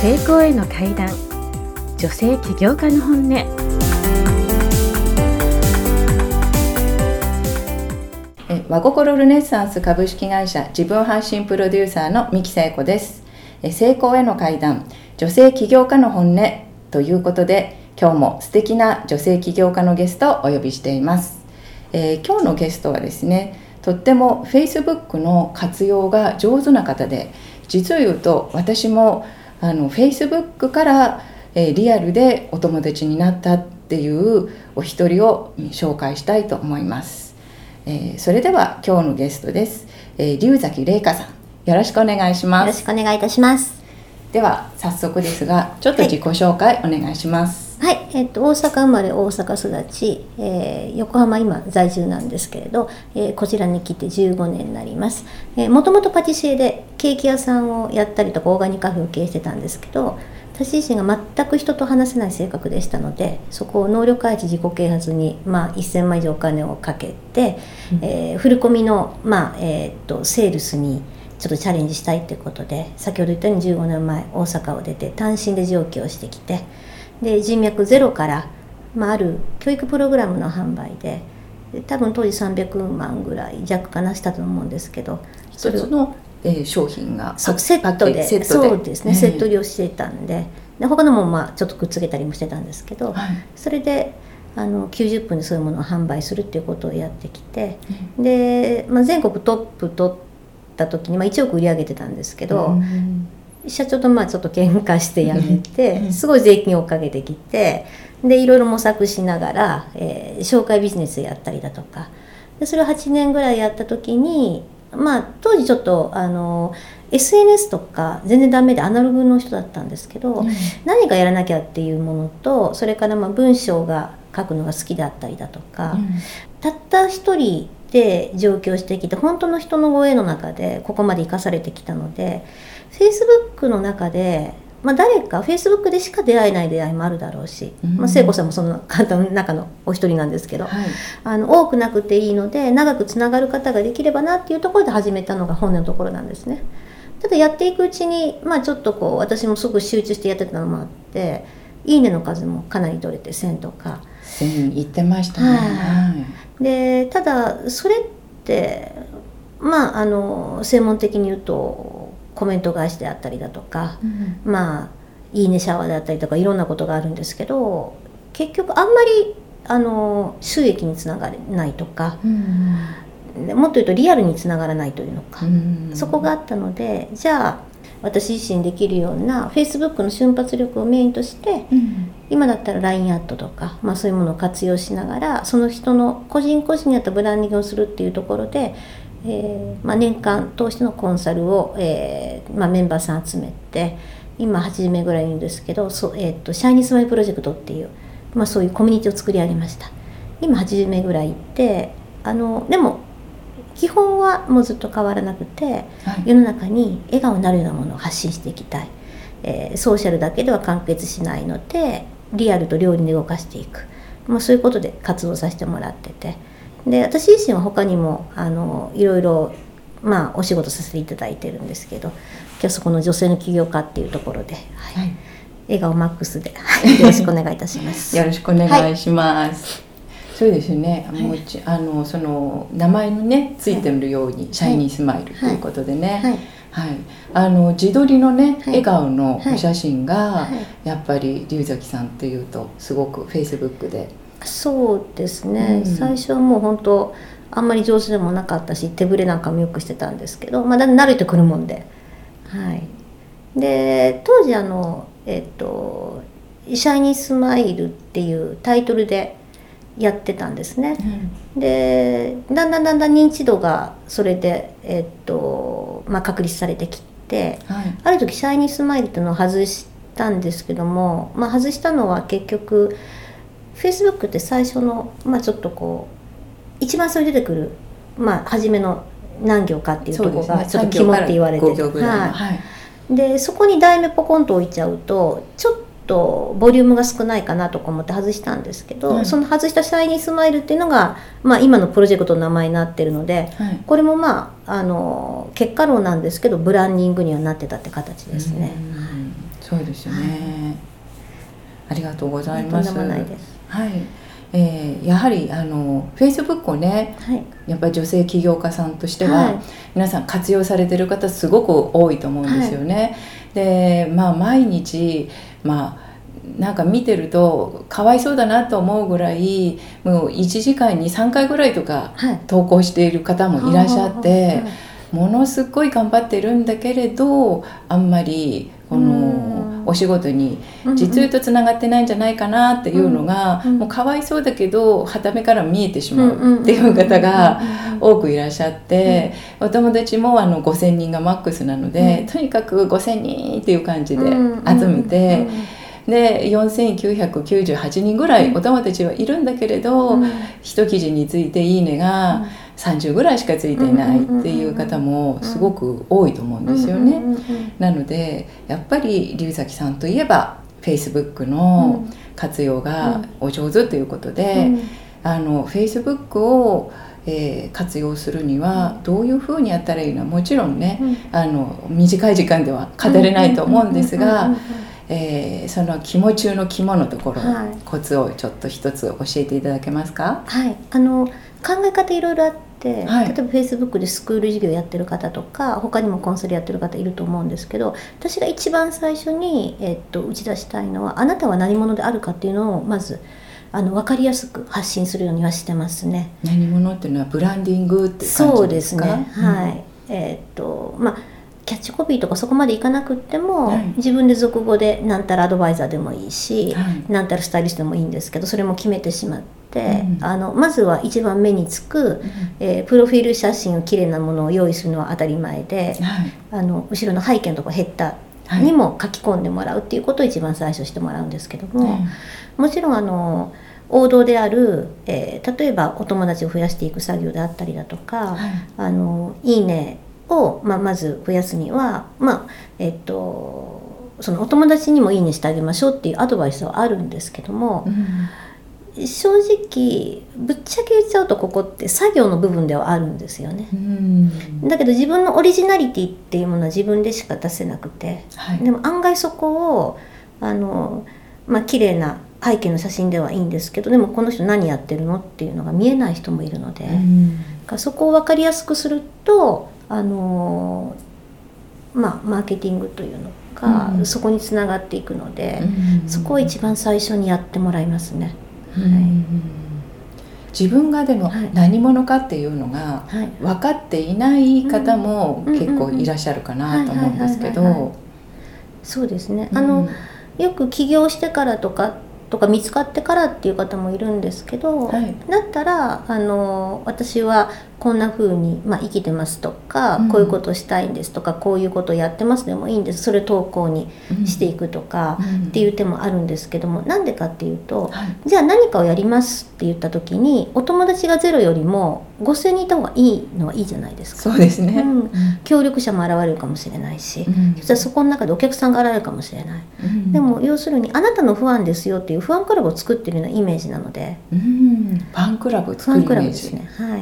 成功への階段。女性起業家の本音。え和心ルネッサンス株式会社自分発信プロデューサーの三木聖子です。え成功への階段。女性起業家の本音。ということで今日も素敵な女性起業家のゲストをお呼びしています、えー、今日のゲストはですねとっても Facebook の活用が上手な方で実を言うと私もあの Facebook から、えー、リアルでお友達になったっていうお一人を紹介したいと思います、えー、それでは今日のゲストです、えー、龍崎玲香さん。よろしくお願いします。よろしくお願いいたします。では早速ですがちょっと自己紹介お願いします、はい、えっと、大阪生まれ大阪育ち、えー、横浜今在住なんですけれど、えー、こちらに来て15年になります、えー、もともとパティシエでケーキ屋さんをやったりとかオーガニックカフェを経営してたんですけど私自身が全く人と話せない性格でしたのでそこを能力開示自己啓発に、まあ、1000万以上お金をかけて、うん、えー、振り込みの、まあえー、っとセールスにちょっとチャレンジしたいということで先ほど言ったように15年前大阪を出て単身で上京してきて。で人脈ゼロから、まあ、ある教育プログラムの販売で多分当時300万ぐらい弱かなしたと思うんですけど一つの、えー、商品がセットでそうですね、セット利用してたんでで他のもまあちょっとくっつけたりもしてたんですけど、はい、それであの90分でそういうものを販売するっていうことをやってきて、うん、で、まあ、全国トップ取った時に、まあ、1億売り上げてたんですけど、うん社長とまあちょっと喧嘩して辞めて、すごい税金をかけてきてでいろいろ模索しながら、えー、紹介ビジネスやったりだとか。でそれを8年ぐらいやった時にまあ当時ちょっとあの SNS とか全然ダメでアナログの人だったんですけど、うん、何かやらなきゃっていうものとそれからまあ文章が書くのが好きだったりだとか、うん、たった一人で上京してきて本当の人の声の中でここまで生かされてきたので Facebook の中で、まあ、誰か Facebook でしか出会えない出会いもあるだろうし、うん、まあ、聖子さんもその方の中のお一人なんですけど、はい、あの多くなくていいので長くつながる方ができればなっていうところで始めたのが本音のところなんですね。ただやっていくうちに、まあ、ちょっとこう私もすごく集中してやってたのもあって「いいね」の数もかなり取れて1000とか。1000いってましたね。はい、でただそれってまああの専門的に言うとコメント返しであったりだとか、うん、まあいいねシャワーであったりとかいろんなことがあるんですけど結局あんまりあの収益につながらないとか、うん、もっと言うとリアルにつながらないというのか、うん、そこがあったのでじゃあ私自身できるような Facebook の瞬発力をメインとして、うん、今だったら LINE アットとか、まあ、そういうものを活用しながらその人の個人個人にあったブランディングをするっていうところでえーまあ、年間通してのコンサルを、えーまあ、メンバーさん集めて今80名ぐらいいるんですけどそ、えーと、シャイニースマイルプロジェクトっていう、まあ、そういうコミュニティを作り上げました。今80名ぐらいいてあのでも基本はもうずっと変わらなくて、はい、世の中に笑顔になるようなものを発信していきたい、えー、ソーシャルだけでは完結しないのでリアルと両輪で動かしていく、まあ、そういうことで活動させてもらってて。で私自身は他にもあのいろいろまあお仕事させていただいてるんですけど今日そこの女性の起業家っていうところで、はい、はい、笑顔マックスで、よろしくお願いいたします。よろしくお願いします。はい、そうですね。もうちあのその名前のねついてるように、シャイニースマイルということでね。はい。はい、あの自撮りのね、はい、笑顔のお写真が、やっぱり龍崎さんっていうとすごくフェイスブックでそうですね、うん、最初はもう本当あんまり上手でもなかったし手ぶれなんかもよくしてたんですけどまあ慣れてくるもんで。はい。で当時あのえっと「シャイニースマイル」っていうタイトルでやってたんですね、うん、でだんだんだんだん認知度がそれで、えっとまあ、確立されてきて、はい、ある時「シャイニースマイル」っていうのを外したんですけども、まあ、外したのは結局フェイスブックって最初の、まあ、ちょっとこう一番それ出てくる、まあ、初めの何行かっていうとこがちょっと肝って言われて、ね、はい、でそこに題名ポコンと置いちゃうとちょっとボリュームが少ないかなとか思って外したんですけど、はい、その外した「シャイニースマイル」っていうのが、まあ、今のプロジェクトの名前になってるので、はい、これもまああの結果論なんですけどブランディングにはなってたって形ですね。そうですよね、はい、ありがとうございますはい。えー、やはりあのフェイスブックをね、はい、やっぱり女性起業家さんとしては、はい、皆さん活用されてる方すごく多いと思うんですよね。でまあ毎日まあなんか見てるとかわいそうだなと思うぐらいもう1時間に3回ぐらいとか投稿している方もいらっしゃって、ものすごい頑張ってるんだけれどあんまりこのお仕事に実言うとつながってないんじゃないかなっていうのが、もうかわいそうだけどはためから見えてしまうっていう方が多くいらっしゃって、お友達もあの5,000人がマックスなので、とにかく5,000人っていう感じで集めて。で4998人ぐらいお友達はいるんだけれど、うん、一記事について「いいね」が30ぐらいしかついていないっていう方もすごく多いと思うんですよね。なのでやっぱり龍崎さんといえば Facebook の活用がお上手ということで、うん、あの Facebook をえー、活用するにはどういうふうにやったらいいの？もちろんね、うん、あの短い時間では語れないと思うんですがえー、その肝中の肝のところ、はい、コツをちょっと一つ教えていただけますか？はい。あの考え方いろいろあって、はい、例えばフェイスブックでスクール授業やってる方とか他にもコンサルやってる方いると思うんですけど私が一番最初に、えー、っと打ち出したいのはあなたは何者であるかっていうのをまずあの分かりやすく発信するようにはしてますね。何者っていうのはブランディングっていう感じですか？そうですね、はい、えー、っとまあキャッチコピーとかそこまでいかなくっても、はい、自分で俗語でなんたらアドバイザーでもいいし、はい、なんたらスタイリストでもいいんですけどそれも決めてしまって、うん、あのまずは一番目につく、うん、えー、プロフィール写真をきれいなものを用意するのは当たり前で、はい、あの後ろの背景のとこヘッダーにも書き込んでもらうっていうことを一番最初してもらうんですけども、もちろんあの王道である、えー、例えばお友達を増やしていく作業であったりだとか「はい、あのいいね」を、まあ、まず増やすにはまあえっとそのお友達にもいいねしてあげましょうっていうアドバイスはあるんですけども、うん、正直ぶっちゃけ言っちゃうとここって作業の部分ではあるんですよね、うん、だけど自分のオリジナリティっていうものは自分でしか出せなくて、はい、でも案外そこをあのまあ綺麗な背景の写真ではいいんですけどでもこの人何やってるのっていうのが見えない人もいるので、うん、そこを分かりやすくするとあのまあ、マーケティングというのが、うん、そこにつながっていくので、うん、そこを一番最初にやってもらいますね。はい、自分がでも何者かっていうのが分かっていない方も結構いらっしゃるかなと思うんですけど。そうですね。あの、よく起業してからとかとか見つかってからっていう方もいるんですけど、はい、だったらあの私はこんな風にまあ、生きてますとか、うん、こういうことしたいんですとかこういうことやってますでもいいんですそれ投稿にしていくとかっていう手もあるんですけどもなんでかっていうと、はい、じゃあ何かをやりますって言った時にお友達がゼロよりも5,000人いた方がいいのはいいじゃないですか。そうですね、うん、協力者も現れるかもしれないし、うん、そしたらそこの中でお客さんが現れるかもしれない、うん、でも要するにあなたの不安ですよっていう不安クラブを作ってるようなイメージなので、うん、ファンクラブ作るイメージ。ですね。はい、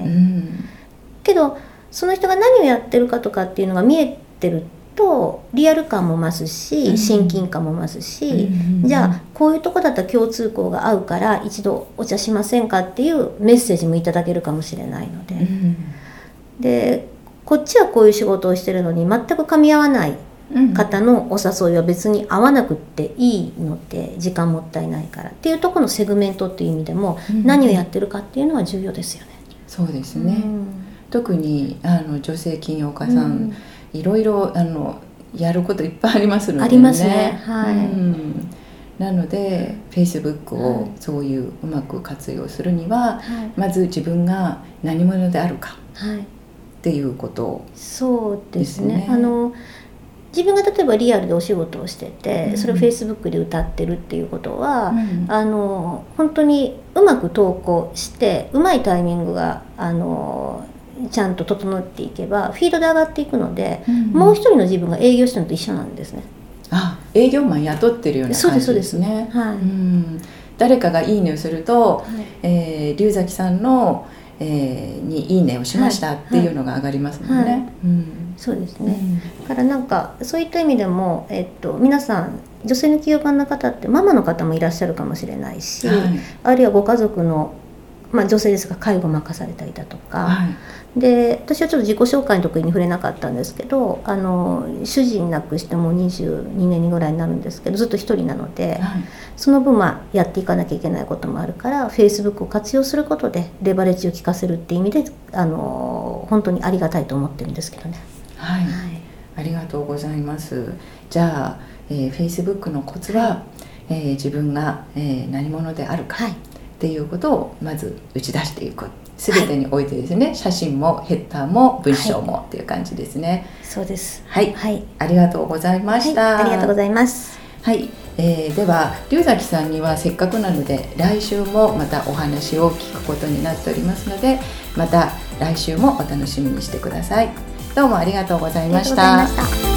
けどその人が何をやってるかとかっていうのが見えてるとリアル感も増すし親近感も増すし、じゃあこういうとこだったら共通項が合うから一度お茶しませんかっていうメッセージもいただけるかもしれないので、でこっちはこういう仕事をしてるのに全く噛み合わない方のお誘いは別に合わなくっていいので時間もったいないから。っていうとこのセグメントっていう意味でも何をやってるかっていうのは重要ですよね。そうですね、うん特にあの女性起業家さん、うん、いろいろあのやることいっぱいありますので、ね、ありますね。はい、うん、なのでフェイスブックをそういううまく活用するには、はい、まず自分が何者であるかっていうことですね。そうですね。あの自分が例えばリアルでお仕事をしてて、それをフェイスブックで歌ってるっていうことは、うん、あの本当にうまく投稿してうまいタイミングがあのちゃんと整っていけばフィードで上がっていくので、うん、もう一人の自分が営業してるのと一緒なんですね。あ営業マン雇ってるような感じですね。はい、うん。誰かがいいねをすると、はい、えー、龍崎さんの、えー、に「いいね」をしましたっていうのが上がりますもんね。はい。うん。そうですね、だからなんかそういった意味でも、えっと、皆さん女性の起業家の方ってママの方もいらっしゃるかもしれないし、はい。あるいはご家族の、まあ、女性ですが介護を任されたりだとか、はい。で私はちょっと自己紹介の時に触れなかったんですけどあの主人亡くしてもう22年ぐらいになるんですけどずっと一人なので、はい。その分まあやっていかなきゃいけないこともあるから Facebook を活用することでレバレッジを効かせるっていう意味であの本当にありがたいと思ってるんですけどね。はい。ありがとうございます。じゃあ、えー、Facebook のコツは、えー自分が、えー何者であるか。はいっていうことをまず打ち出していく。すべてにおいてですね、写真もヘッダーも文章もっていう感じですね。そうです。はい、はい。ありがとうございました。はい、ありがとうございます。はい、えーでは龍崎さんにはせっかくなので来週もまたお話を聞くことになっておりますのでまた来週もお楽しみにしてくださいどうもありがとうございましありがとうございたました。